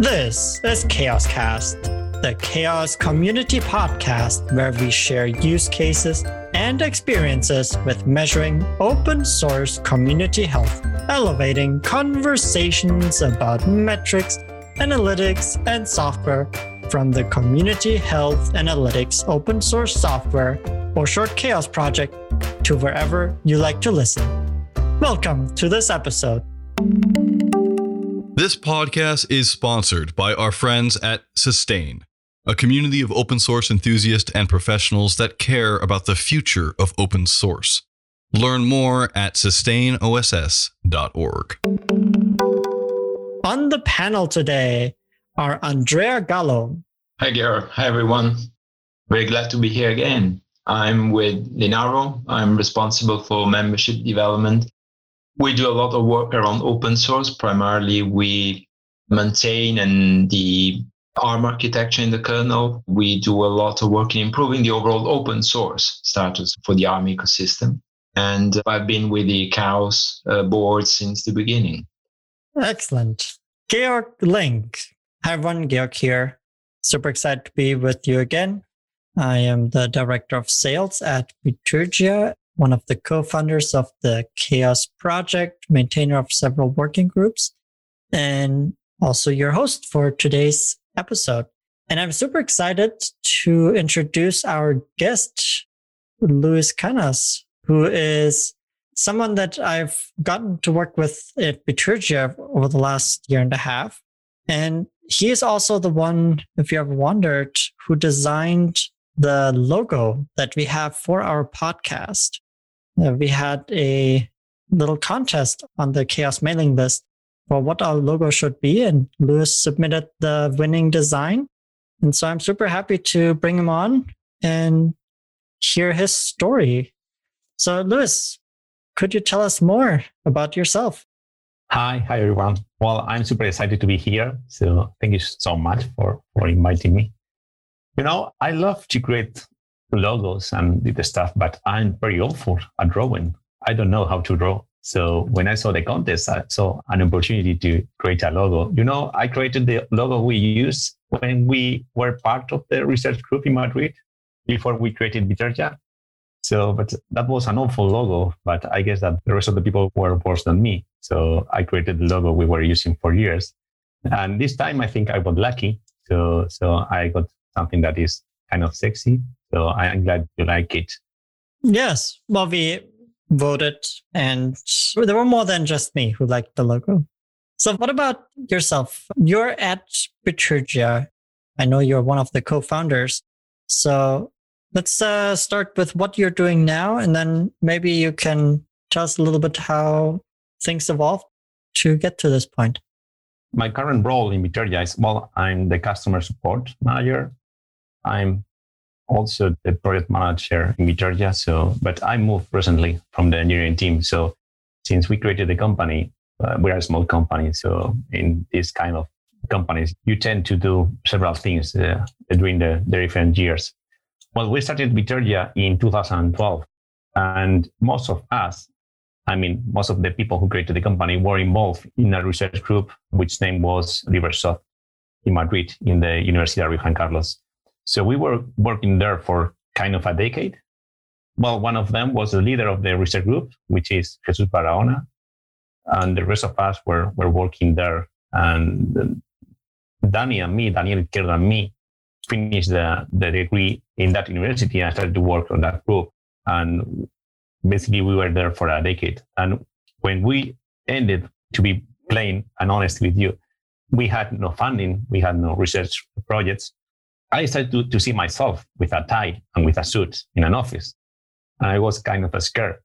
This is Chaos Cast, the Chaos Community Podcast, where we share use cases and experiences with measuring open source community health, elevating conversations about metrics, analytics, and software from the Community Health Analytics Open Source Software, or short Chaos Project, to wherever you like to listen. Welcome to this episode. This podcast is sponsored by our friends at Sustain, a community of open source enthusiasts and professionals that care about the future of open source. Learn more at sustainoss.org. On the panel today are Andrea Gallo. Hi, Gero. Hi, everyone. Very glad to be here again. I'm with Linaro. I'm responsible for membership development we do a lot of work around open source. Primarily, we maintain and the ARM architecture in the kernel. We do a lot of work in improving the overall open source status for the ARM ecosystem. And I've been with the Chaos uh, board since the beginning. Excellent. Georg Link. Hi, everyone. Georg here. Super excited to be with you again. I am the director of sales at Bitergia one of the co-founders of the Chaos Project, maintainer of several working groups, and also your host for today's episode. And I'm super excited to introduce our guest, Luis Canas, who is someone that I've gotten to work with at Bitergia over the last year and a half. And he is also the one, if you ever wondered, who designed the logo that we have for our podcast. Uh, we had a little contest on the chaos mailing list for what our logo should be and Luis submitted the winning design. And so i'm super happy to bring him on and hear his story. So Luis, could you tell us more about yourself? Hi hi everyone. Well i'm super excited to be here. So thank you so much for for inviting me you know i love to create logos and the stuff, but I'm very awful at drawing. I don't know how to draw. So when I saw the contest, I saw an opportunity to create a logo. You know, I created the logo we use when we were part of the research group in Madrid before we created Bitergia. So, but that was an awful logo, but I guess that the rest of the people were worse than me. So I created the logo we were using for years. And this time I think I got lucky. So, so I got something that is kind of sexy so I'm glad you like it. Yes. Well, we voted, and there were more than just me who liked the logo. So, what about yourself? You're at Bitergia. I know you're one of the co founders. So, let's uh, start with what you're doing now, and then maybe you can tell us a little bit how things evolved to get to this point. My current role in Bitergia is well, I'm the customer support manager. I'm also the project manager in Bitergia. So, but I moved recently from the engineering team. So, since we created the company, uh, we are a small company. So, in this kind of companies, you tend to do several things uh, during the, the different years. Well, we started Bitergia in 2012, and most of us, I mean, most of the people who created the company were involved in a research group, which name was LibreSoft in Madrid, in the Universidad of Juan Carlos. So we were working there for kind of a decade. Well, one of them was the leader of the research group, which is Jesus Barahona. And the rest of us were, were working there. And Danny and me, Daniel Izquierdo and me, finished the, the degree in that university and started to work on that group. And basically, we were there for a decade. And when we ended, to be plain and honest with you, we had no funding, we had no research projects. I started to, to see myself with a tie and with a suit in an office. And I was kind of scared.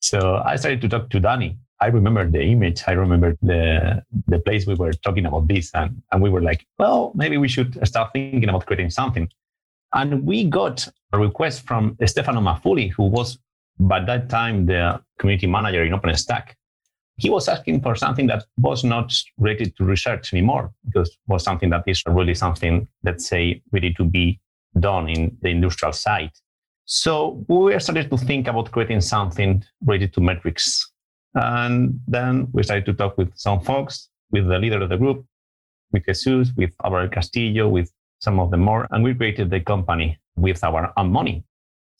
So I started to talk to Danny. I remember the image. I remember the, the place we were talking about this. And, and we were like, well, maybe we should start thinking about creating something. And we got a request from Stefano Maffulli, who was by that time the community manager in OpenStack he was asking for something that was not related to research anymore because was something that is really something let's say ready to be done in the industrial side so we started to think about creating something related to metrics and then we started to talk with some folks with the leader of the group with Jesus, with Abraham Castillo, with some of them more. And we created the company with our own money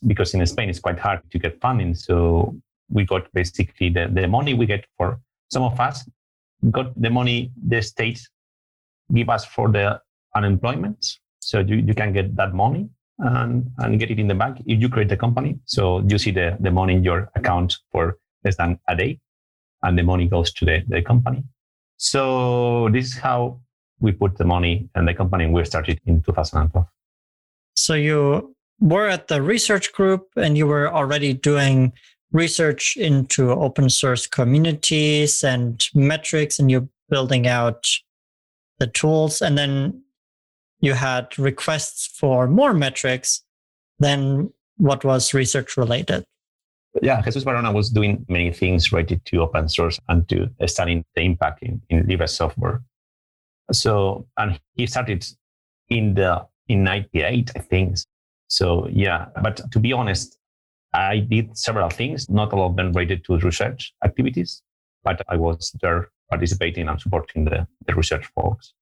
because in Spain it's quite hard to get funding. So we got basically the, the money we get for some of us got the money the state give us for the unemployment. So you, you can get that money and, and get it in the bank if you create the company. So you see the, the money in your account for less than a day and the money goes to the, the company. So this is how we put the money and the company. We started in 2012. So you were at the research group and you were already doing research into open source communities and metrics and you're building out the tools and then you had requests for more metrics than what was research related yeah, Jesus Barahona was doing many things related to open source and to studying the impact in, in libre software. So, and he started in the in '98, I think. So, yeah. But to be honest, I did several things, not all of them related to research activities, but I was there participating and supporting the, the research folks.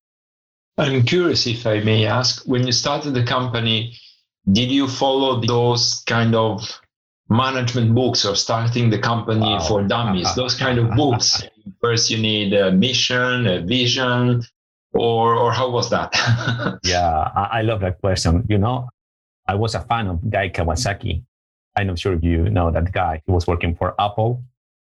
I'm curious if I may ask, when you started the company, did you follow those kind of management books or starting the company for dummies, those kind of books. First, you need a mission, a vision, or or how was that? yeah, I love that question. You know, I was a fan of Guy Kawasaki. I'm sure you know that guy. He was working for Apple,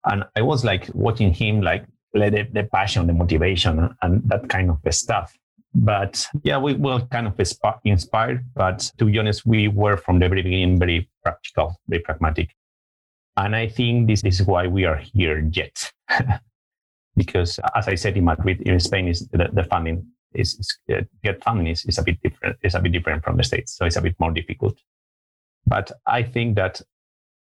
and I was like watching him, like the, the passion, the motivation, and that kind of stuff. But yeah, we were kind of inspired. But to be honest, we were from the very beginning very practical, very pragmatic. And I think this is why we are here yet. because as I said in Madrid, in Spain, is the, the funding is, is uh, get funding is, is a bit different. It's a bit different from the States. So it's a bit more difficult. But I think that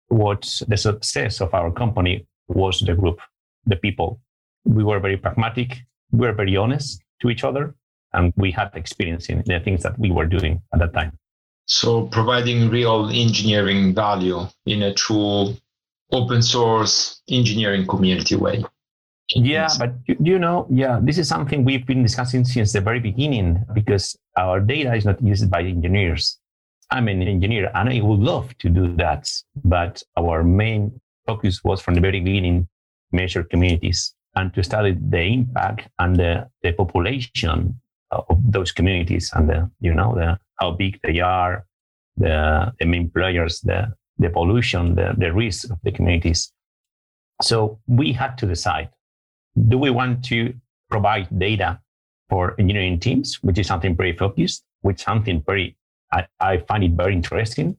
what the success of our company was the group, the people. We were very pragmatic. We were very honest to each other and we had experience in the things that we were doing at that time. So providing real engineering value in a true open source engineering community way. Yeah, but you, you know, yeah, this is something we've been discussing since the very beginning because our data is not used by engineers. I'm an engineer and I would love to do that. But our main focus was from the very beginning measure communities and to study the impact and the, the population of those communities and the, you know, the, how big they are, the, the main players, the, the pollution, the, the risk of the communities. So we had to decide, do we want to provide data for engineering teams, which is something very focused, which something very, I, I find it very interesting,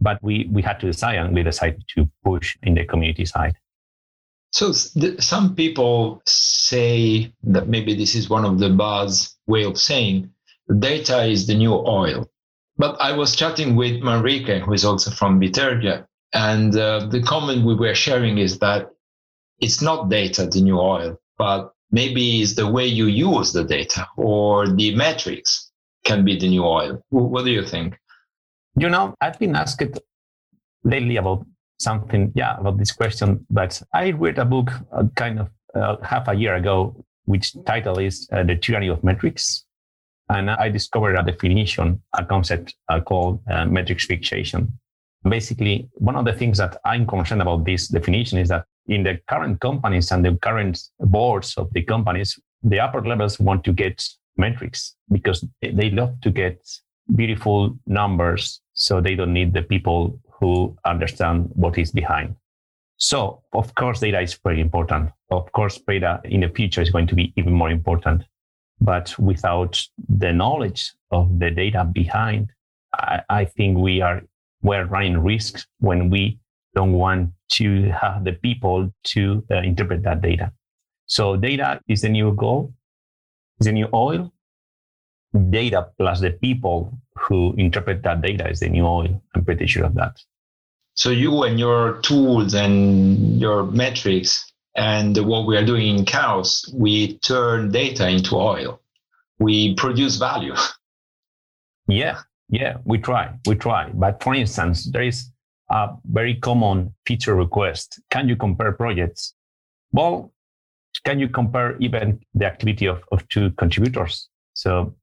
but we, we had to decide and we decided to push in the community side. So th- some people say that maybe this is one of the buzz way of saying data is the new oil. But I was chatting with Manrique, who is also from Bitergia, and uh, the comment we were sharing is that it's not data, the new oil, but maybe it's the way you use the data or the metrics can be the new oil. What do you think? You know, I've been asked lately about something, yeah, about this question, but I read a book uh, kind of uh, half a year ago, which title is uh, The Tyranny of Metrics. And I discovered a definition, a concept uh, called uh, metrics fixation. Basically, one of the things that I'm concerned about this definition is that in the current companies and the current boards of the companies, the upper levels want to get metrics because they love to get beautiful numbers so they don't need the people who understand what is behind. So, of course, data is very important. Of course, data in the future is going to be even more important. But without the knowledge of the data behind, I, I think we are we're running risks when we don't want to have the people to uh, interpret that data. So data is the new gold, is the new oil. Data plus the people who interpret that data is the new oil. I'm pretty sure of that. So you and your tools and your metrics and what we are doing in Chaos, we turn data into oil. We produce value. Yeah, yeah, we try, we try. But for instance, there is a very common feature request. Can you compare projects? Well, can you compare even the activity of, of two contributors? So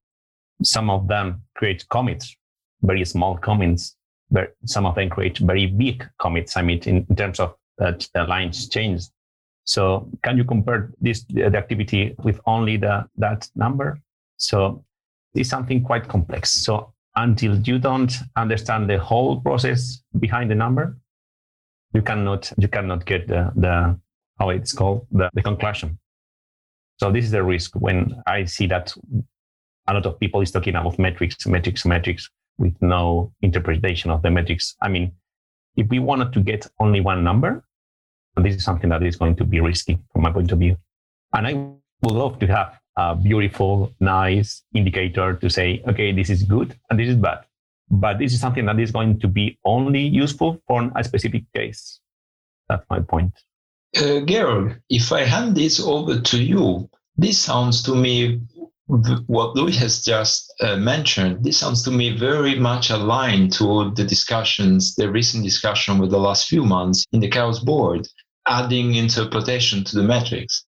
some of them create commits, very small commits, but some of them create very big commits. I mean, in, in terms of the lines change. So can you compare this the activity with only the that number? So it's something quite complex. So until you don't understand the whole process behind the number, you cannot you cannot get the, the how it's called the, the conclusion. So this is the risk when I see that a lot of people is talking about metrics, metrics, metrics with no interpretation of the metrics. I mean, if we wanted to get only one number, this is something that is going to be risky from my point of view. And I would love to have a beautiful, nice indicator to say, okay, this is good and this is bad. But this is something that is going to be only useful for a specific case. That's my point. Uh, Georg, if I hand this over to you, this sounds to me what Luis has just uh, mentioned, this sounds to me very much aligned to the discussions, the recent discussion with the last few months in the Chaos board, adding interpretation to the metrics.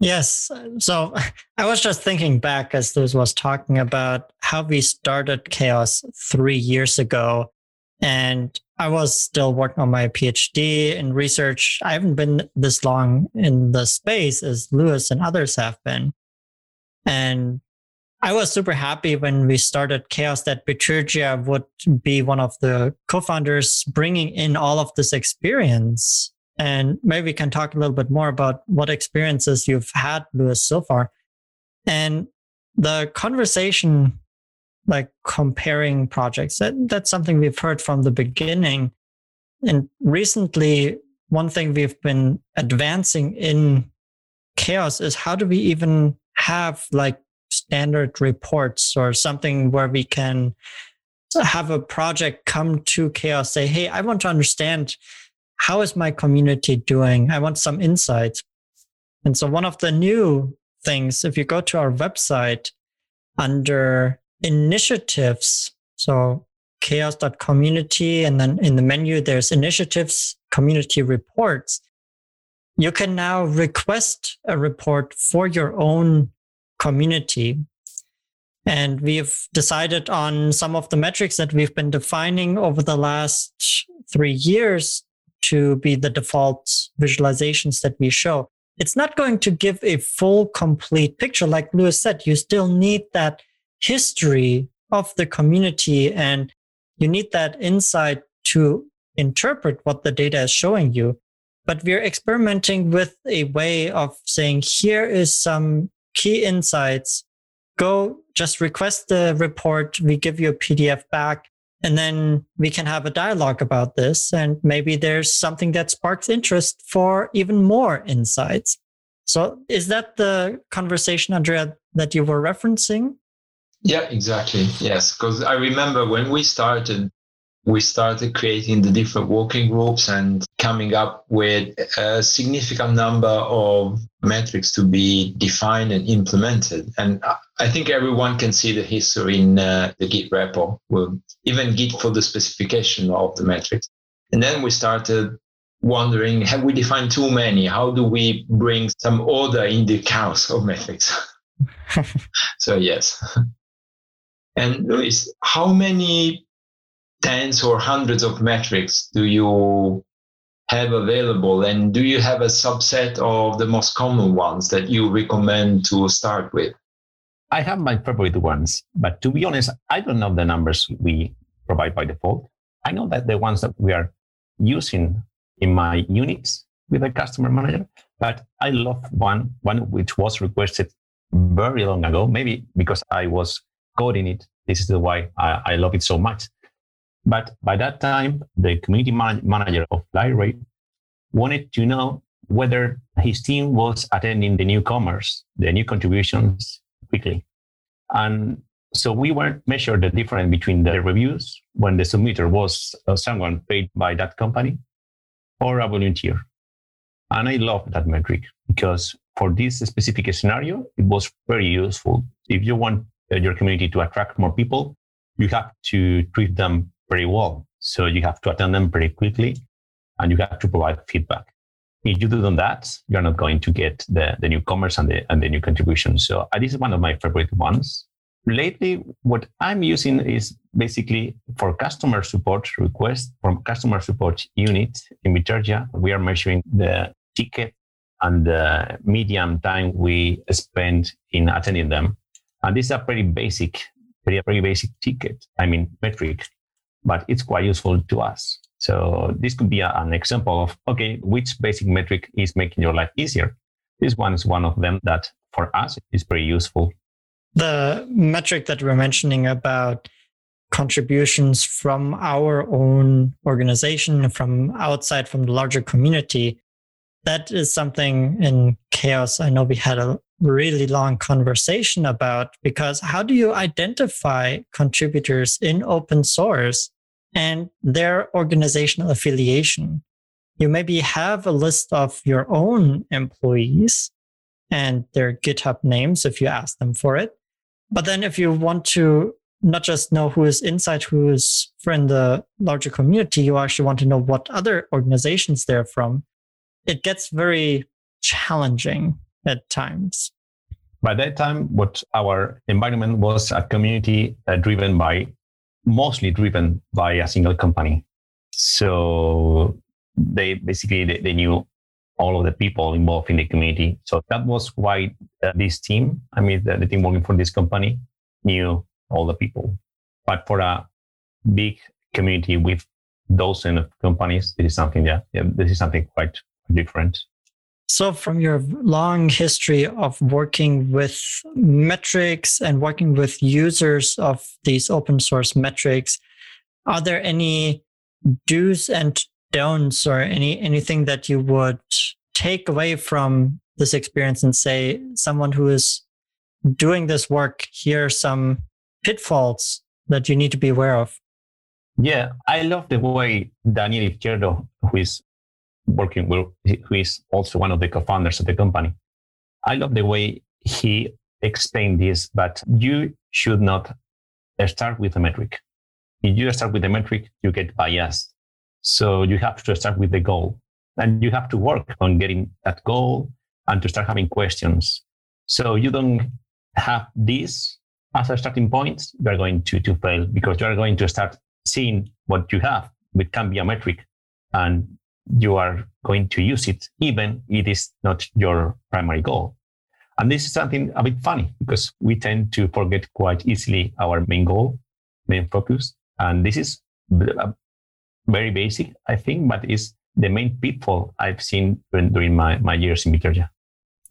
Yes. So I was just thinking back as Luis was talking about how we started Chaos three years ago. And I was still working on my PhD in research. I haven't been this long in the space as Luis and others have been. And I was super happy when we started Chaos that Bitergia would be one of the co-founders bringing in all of this experience. And maybe we can talk a little bit more about what experiences you've had, Luis, so far. And the conversation, like comparing projects, that, that's something we've heard from the beginning. And recently, one thing we've been advancing in Chaos is how do we even have like standard reports or something where we can have a project come to chaos say hey i want to understand how is my community doing? I want some insights and so one of the new things if you go to our website under initiatives so chaos.community and then in the menu there's initiatives community reports you can now request a report for your own community. And we've decided on some of the metrics that we've been defining over the last three years to be the default visualizations that we show. It's not going to give a full, complete picture. Like Luis said, you still need that history of the community and you need that insight to interpret what the data is showing you. But we're experimenting with a way of saying here is some key insights. Go just request the report. We give you a pdf back and then we can have a dialogue about this. And maybe there's something that sparks interest for even more insights. So is that the conversation andrea that you were referencing yeah exactly yes because i remember when we started we started creating the different working groups and coming up with a significant number of metrics to be defined and implemented. And I think everyone can see the history in uh, the Git repo, even Git for the specification of the metrics. And then we started wondering, have we defined too many? How do we bring some order in the chaos of metrics? so yes. And Luis, how many tens or hundreds of metrics do you have available? And do you have a subset of the most common ones that you recommend to start with? I have my favorite ones, but to be honest, I don't know the numbers we provide by default. I know that the ones that we are using in my units with the customer manager, but I love one, one which was requested very long ago, maybe because I was coding it. This is the why I, I love it so much. But by that time, the community man- manager of Liferay wanted to know whether his team was attending the newcomers, the new contributions quickly. And so we were measured the difference between the reviews when the submitter was uh, someone paid by that company or a volunteer. And I love that metric because for this specific scenario, it was very useful. If you want your community to attract more people, you have to treat them very well. So you have to attend them pretty quickly and you have to provide feedback. If you do that, you're not going to get the, the newcomers and the, and the new contributions. So uh, this is one of my favorite ones. Lately, what I'm using is basically for customer support requests from customer support unit in Bitergia. We are measuring the ticket and the median time we spend in attending them. And this is a pretty basic, very, very basic ticket, I mean, metric, but it's quite useful to us. So this could be a, an example of, okay, which basic metric is making your life easier? This one is one of them that for us is pretty useful. The metric that we're mentioning about contributions from our own organization, from outside, from the larger community, that is something in chaos I know we had a really long conversation about because how do you identify contributors in open source and their organizational affiliation. You maybe have a list of your own employees and their GitHub names if you ask them for it. But then if you want to not just know who is inside, who is from the larger community, you actually want to know what other organizations they're from. It gets very challenging at times. By that time, what our environment was a community uh, driven by mostly driven by a single company. So they basically they, they knew all of the people involved in the community. So that was why uh, this team, I mean, the, the, team working for this company knew all the people. But for a big community with dozens of companies, this is something, yeah, yeah this is something quite different. So, from your long history of working with metrics and working with users of these open source metrics, are there any do's and don'ts or any anything that you would take away from this experience and say someone who is doing this work here are some pitfalls that you need to be aware of? Yeah i love the way daniel izquierdo who is working with, who is also one of the co-founders of the company. I love the way he explained this, but you should not start with a metric. If you start with a metric, you get biased. So you have to start with the goal and you have to work on getting that goal and to start having questions. So you don't have this as a starting point, you are going to, to fail because you are going to start seeing what you have, which can be a metric. And you are going to use it, even it is not your primary goal. And this is something a bit funny because we tend to forget quite easily our main goal, main focus. And this is uh, very basic, I think, but it's the main pitfall I've seen during, during my, my years in Bitergia.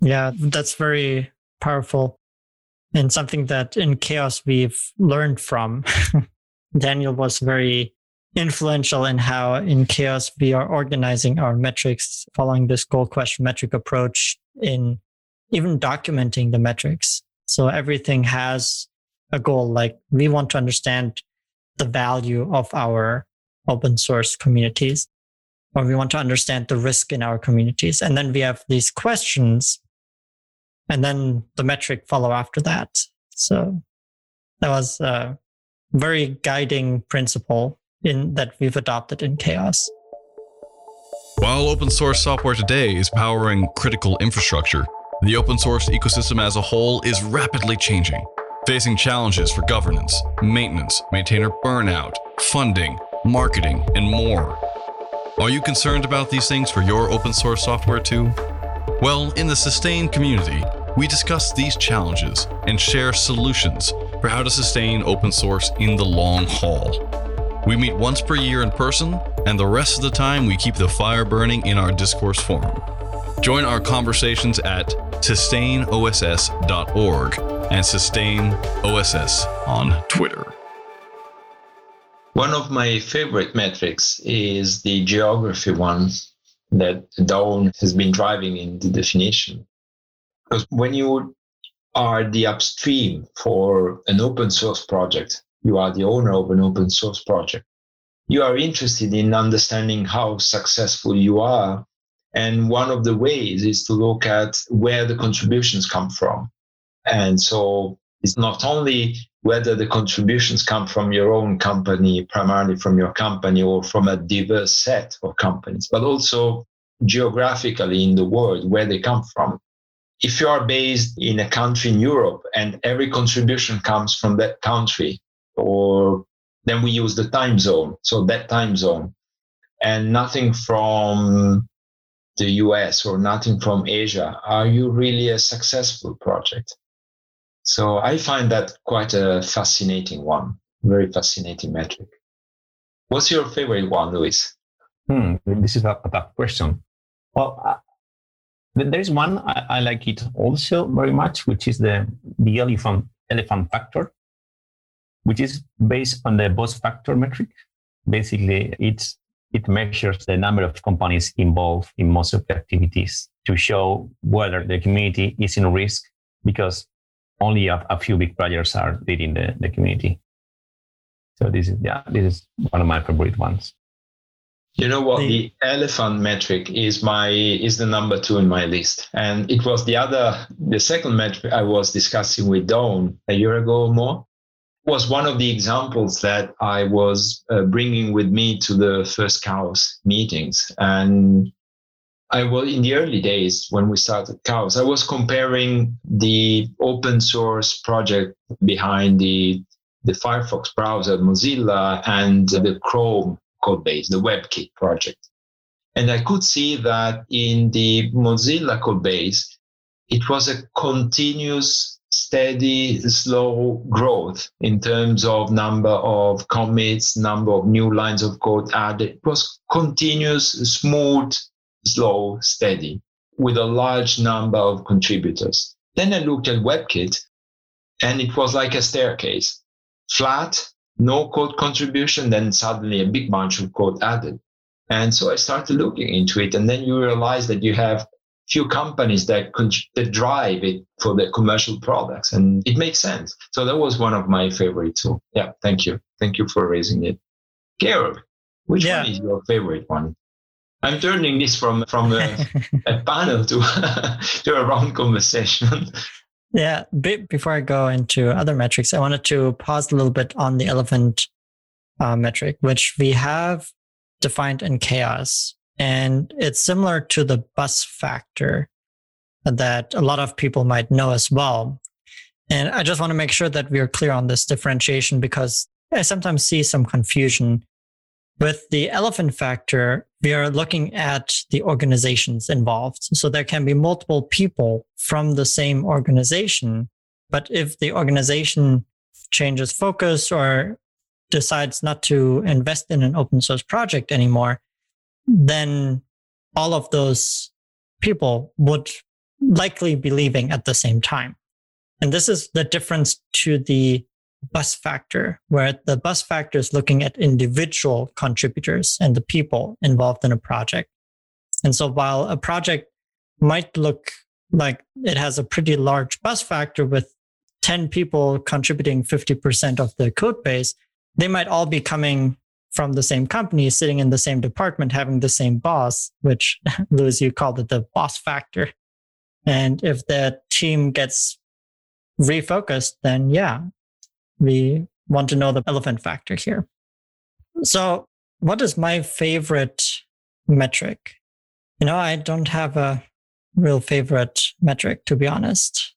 Yeah, that's very powerful and something that in chaos we've learned from. Daniel was very influential in how in chaos we are organizing our metrics following this goal question metric approach in even documenting the metrics. So everything has a goal like we want to understand the value of our open source communities or we want to understand the risk in our communities. And then we have these questions and then the metric follow after that. So that was a very guiding principle in that we've adopted in chaos. While open source software today is powering critical infrastructure, the open source ecosystem as a whole is rapidly changing, facing challenges for governance, maintenance, maintainer burnout, funding, marketing, and more. Are you concerned about these things for your open source software too? Well, in the Sustain community, we discuss these challenges and share solutions for how to sustain open source in the long haul. We meet once per year in person, and the rest of the time we keep the fire burning in our discourse forum. Join our conversations at sustainoss.org and sustainoss on Twitter. One of my favorite metrics is the geography one that Dawn has been driving in the definition. Because when you are the upstream for an open source project, you are the owner of an open source project. You are interested in understanding how successful you are. And one of the ways is to look at where the contributions come from. And so it's not only whether the contributions come from your own company, primarily from your company or from a diverse set of companies, but also geographically in the world where they come from. If you are based in a country in Europe and every contribution comes from that country, or then we use the time zone, so that time zone, and nothing from the US or nothing from Asia, are you really a successful project? So I find that quite a fascinating one, very fascinating metric. What's your favorite one, Luis? Hmm, this is a, tough question. Well, uh, there is one I, I, like it also very much, which is the the elephant elephant factor, which is based on the boss factor metric. Basically, it's it measures the number of companies involved in most of the activities to show whether the community is in risk because only a, a few big players are leading the, the community. So this is yeah, this is one of my favorite ones. You know what? The, the elephant metric is my is the number two in my list, and it was the other the second metric I was discussing with Dawn a year ago or more. Was one of the examples that I was uh, bringing with me to the first chaos meetings, and I was in the early days when we started Chaos. I was comparing the open source project behind the the Firefox browser, Mozilla, and the Chrome code base, the WebKit project. And I could see that in the Mozilla code base, it was a continuous, steady, slow growth in terms of number of commits, number of new lines of code added. It was continuous, smooth, slow, steady, with a large number of contributors. Then I looked at WebKit, and it was like a staircase flat, no code contribution, then suddenly a big bunch of code added. And so I started looking into it. And then you realize that you have few companies that, con- that drive it for the commercial products. And it makes sense. So that was one of my favorite too. Yeah. Thank you. Thank you for raising it. Georg, which yeah. one is your favorite one? I'm turning this from from a, a panel to to a round conversation. Yeah, before I go into other metrics, I wanted to pause a little bit on the elephant uh, metric, which we have defined in chaos. And it's similar to the bus factor that a lot of people might know as well. And I just want to make sure that we are clear on this differentiation because I sometimes see some confusion with the elephant factor, we are looking at the organizations involved. So there can be multiple people from the same organization. But if the organization changes focus or decides not to invest in an open source project anymore, then all of those people would likely be leaving at the same time. And this is the difference to the bus factor, where the bus factor is looking at individual contributors and the people involved in a project. And so while a project might look like it has a pretty large bus factor with 10 people contributing 50% of the code base, they might all be coming from the same company, sitting in the same department, having the same boss, which Luis, you called it the boss factor. And if the team gets refocused, then yeah, we want to know the elephant factor here. So, what is my favorite metric? You know, I don't have a real favorite metric, to be honest.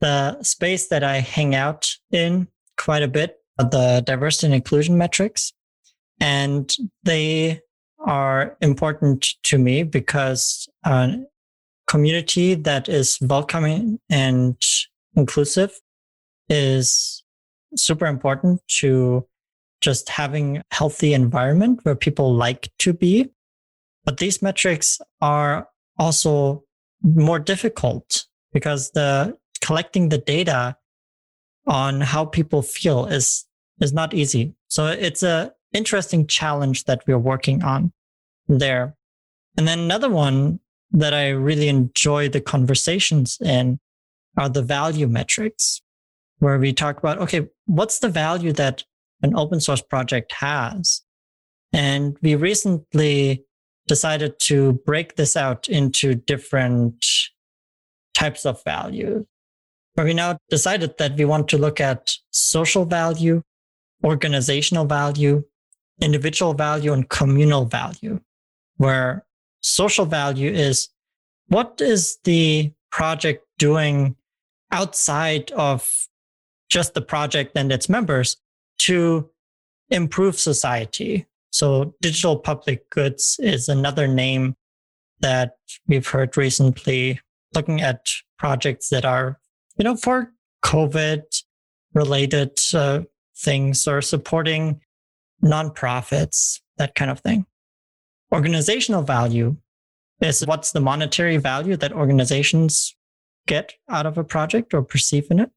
The space that I hang out in quite a bit the diversity and inclusion metrics. And they are important to me because a community that is welcoming and inclusive is super important to just having a healthy environment where people like to be. But these metrics are also more difficult because the collecting the data on how people feel is is not easy. So it's a interesting challenge that we're working on there. And then another one that I really enjoy the conversations in are the value metrics where we talk about, okay, what's the value that an open source project has? And we recently decided to break this out into different types of value. Where we now decided that we want to look at social value, organizational value, individual value, and communal value, where social value is what is the project doing outside of just the project and its members to improve society. So digital public goods is another name that we've heard recently looking at projects that are, you know, for COVID related uh, things or supporting nonprofits, that kind of thing. Organizational value is what's the monetary value that organizations get out of a project or perceive in it.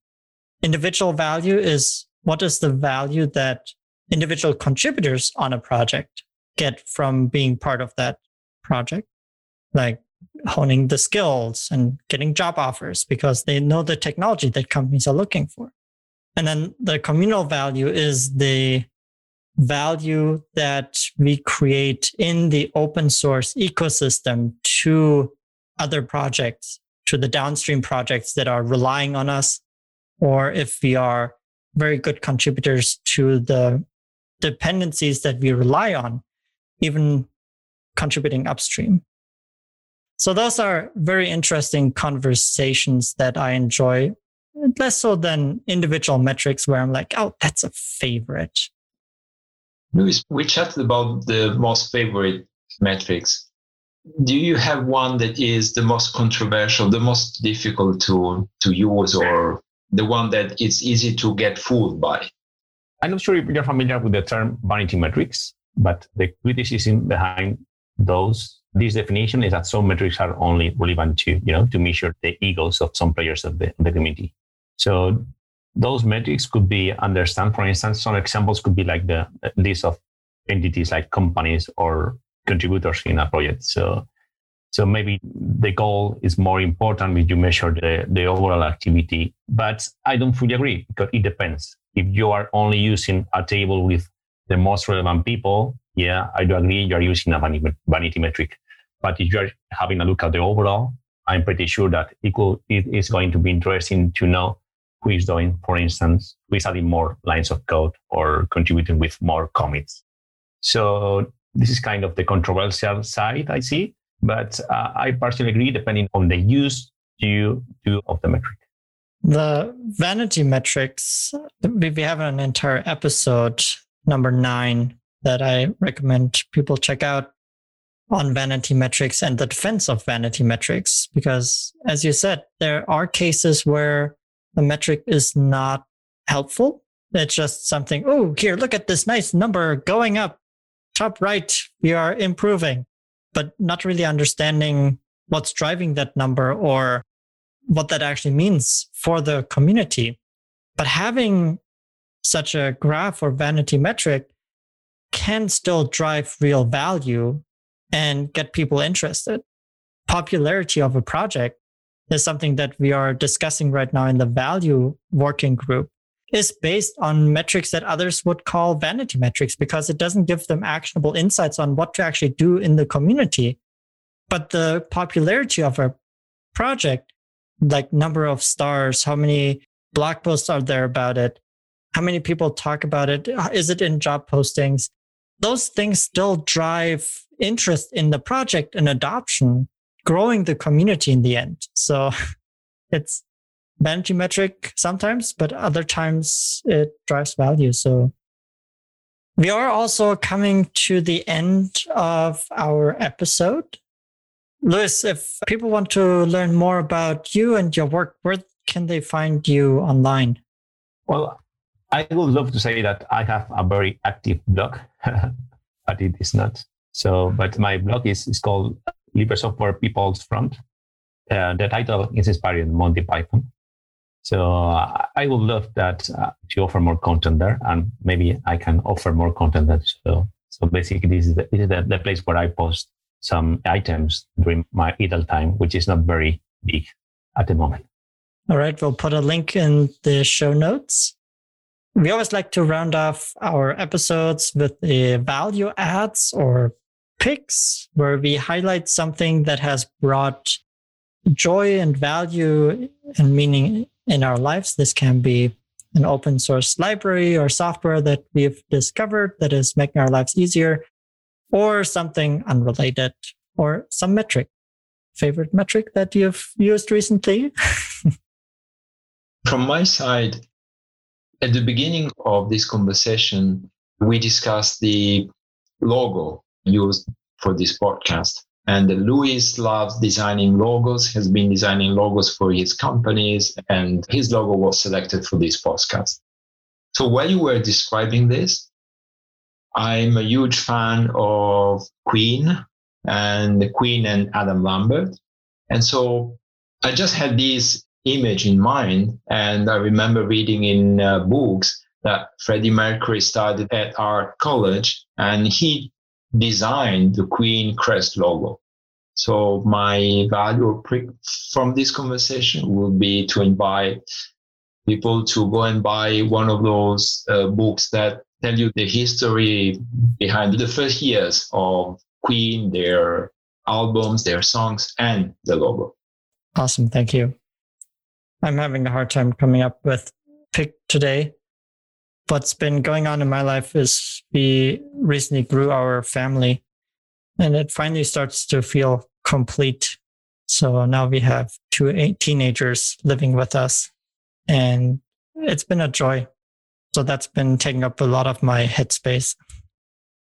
Individual value is what is the value that individual contributors on a project get from being part of that project, like honing the skills and getting job offers because they know the technology that companies are looking for. And then the communal value is the value that we create in the open source ecosystem to other projects, to the downstream projects that are relying on us, or if we are very good contributors to the dependencies that we rely on, even contributing upstream. So those are very interesting conversations that I enjoy, less so than individual metrics where I'm like, oh, that's a favorite. Luis, we chatted about the most favorite metrics. Do you have one that is the most controversial, the most difficult to, to use, or the one that it's easy to get fooled by? I'm not sure if you're familiar with the term vanity metrics, but the criticism behind those this definition is that some metrics are only relevant to you know to measure the egos of some players of the, the community. So those metrics could be understand. For instance, some examples could be like the list of entities like companies or contributors in a project. So so maybe the goal is more important if you measure the, the overall activity. But I don't fully agree because it depends. If you are only using a table with the most relevant people, yeah, I do agree you're using a vanity metric. But if you're having a look at the overall, I'm pretty sure that it, will, it is going to be interesting to know who is doing, for instance, who is adding more lines of code or contributing with more commits. So this is kind of the controversial side I see, but uh, I partially agree depending on the use you do of the metric. The vanity metrics, we have an entire episode, number nine, that I recommend people check out on vanity metrics and the defense of vanity metrics. Because as you said, there are cases where the metric is not helpful. It's just something, oh, here, look at this nice number going up. Top right, we are improving, but not really understanding what's driving that number or what that actually means for the community. But having such a graph or vanity metric can still drive real value and get people interested. Popularity of a project is something that we are discussing right now in the value working group is based on metrics that others would call vanity metrics because it doesn't give them actionable insights on what to actually do in the community. But the popularity of a project, like number of stars, how many blog posts are there about it? How many people talk about it? Is it in job postings? Those things still drive interest in the project and adoption growing the community in the end. So it's vanity metric sometimes, but other times it drives value. So we are also coming to the end of our episode. Luis, if people want to learn more about you and your work, where can they find you online? Well, I would love to say that I have a very active blog, but it is not. So, but my blog is, is called Libre Software People's Front. Uh, the title is inspired in Monty Python. So uh, I would love that uh, to offer more content there, and maybe I can offer more content there. So, so basically, this is, the, this is the, the place where I post some items during my idle time, which is not very big at the moment. All right, we'll put a link in the show notes. We always like to round off our episodes with the value adds or picks where we highlight something that has brought joy and value and meaning in our lives. This can be an open source library or software that we've discovered that is making our lives easier, or something unrelated, or some metric. Favorite metric that you've used recently? From my side, at the beginning of this conversation, we discussed the logo used for this podcast. And Luis loves designing logos, has been designing logos for his companies, and his logo was selected for this podcast. So while you were describing this, I'm a huge fan of Queen and Queen and Adam Lambert. And so I just had this image in mind. And I remember reading in uh, books that Freddie Mercury studied at art college and he designed the Queen crest logo. So my value from this conversation would be to invite people to go and buy one of those uh, books that tell you the history behind the first years of Queen, their albums, their songs, and the logo. Awesome. Thank you. I'm having a hard time coming up with pick today. What's been going on in my life is we recently grew our family and it finally starts to feel complete. So now we have two teenagers living with us and it's been a joy. So that's been taking up a lot of my headspace.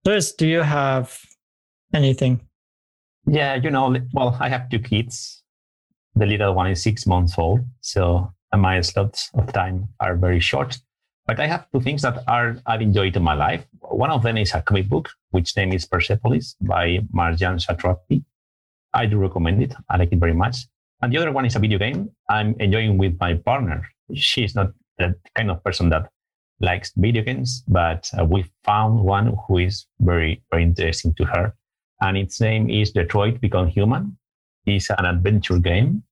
Luis, do you have anything? Yeah, you know, well, I have two kids. The little one is six months old. So my slots of time are very short. But I have two things that are I've enjoyed in my life. One of them is a comic book, which name is Persepolis by Marjane Satrapi. I do recommend it. I like it very much. And the other one is a video game I'm enjoying with my partner. She's not the kind of person that likes video games, but uh, we found one who is very, very interesting to her. And its name is Detroit Become Human. It's an adventure game.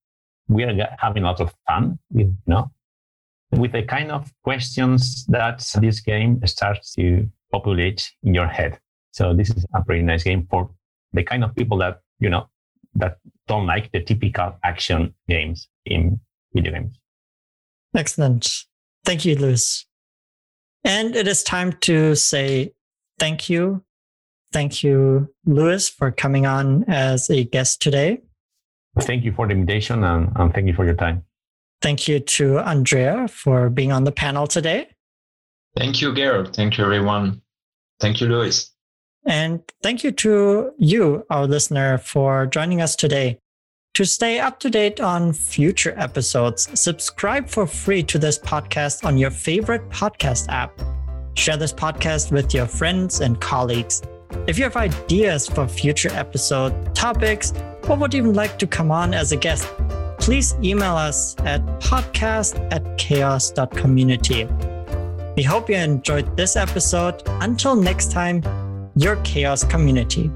We are having a lot of fun with, you know, with the kind of questions that this game starts to populate in your head. So this is a pretty nice game for the kind of people that, you know, that don't like the typical action games in video games. Excellent. Thank you, Luis. And it is time to say thank you. Thank you, Luis, for coming on as a guest today. Thank you for the invitation and, and thank you for your time. Thank you to Andrea for being on the panel today. Thank you, Gerald. Thank you, everyone. Thank you, Luis. And thank you to you, our listener, for joining us today. To stay up to date on future episodes, subscribe for free to this podcast on your favorite podcast app. Share this podcast with your friends and colleagues. If you have ideas for future episode topics, or would even like to come on as a guest, please email us at podcast at chaoss.community. We hope you enjoyed this episode. Until next time, your CHAOSS community.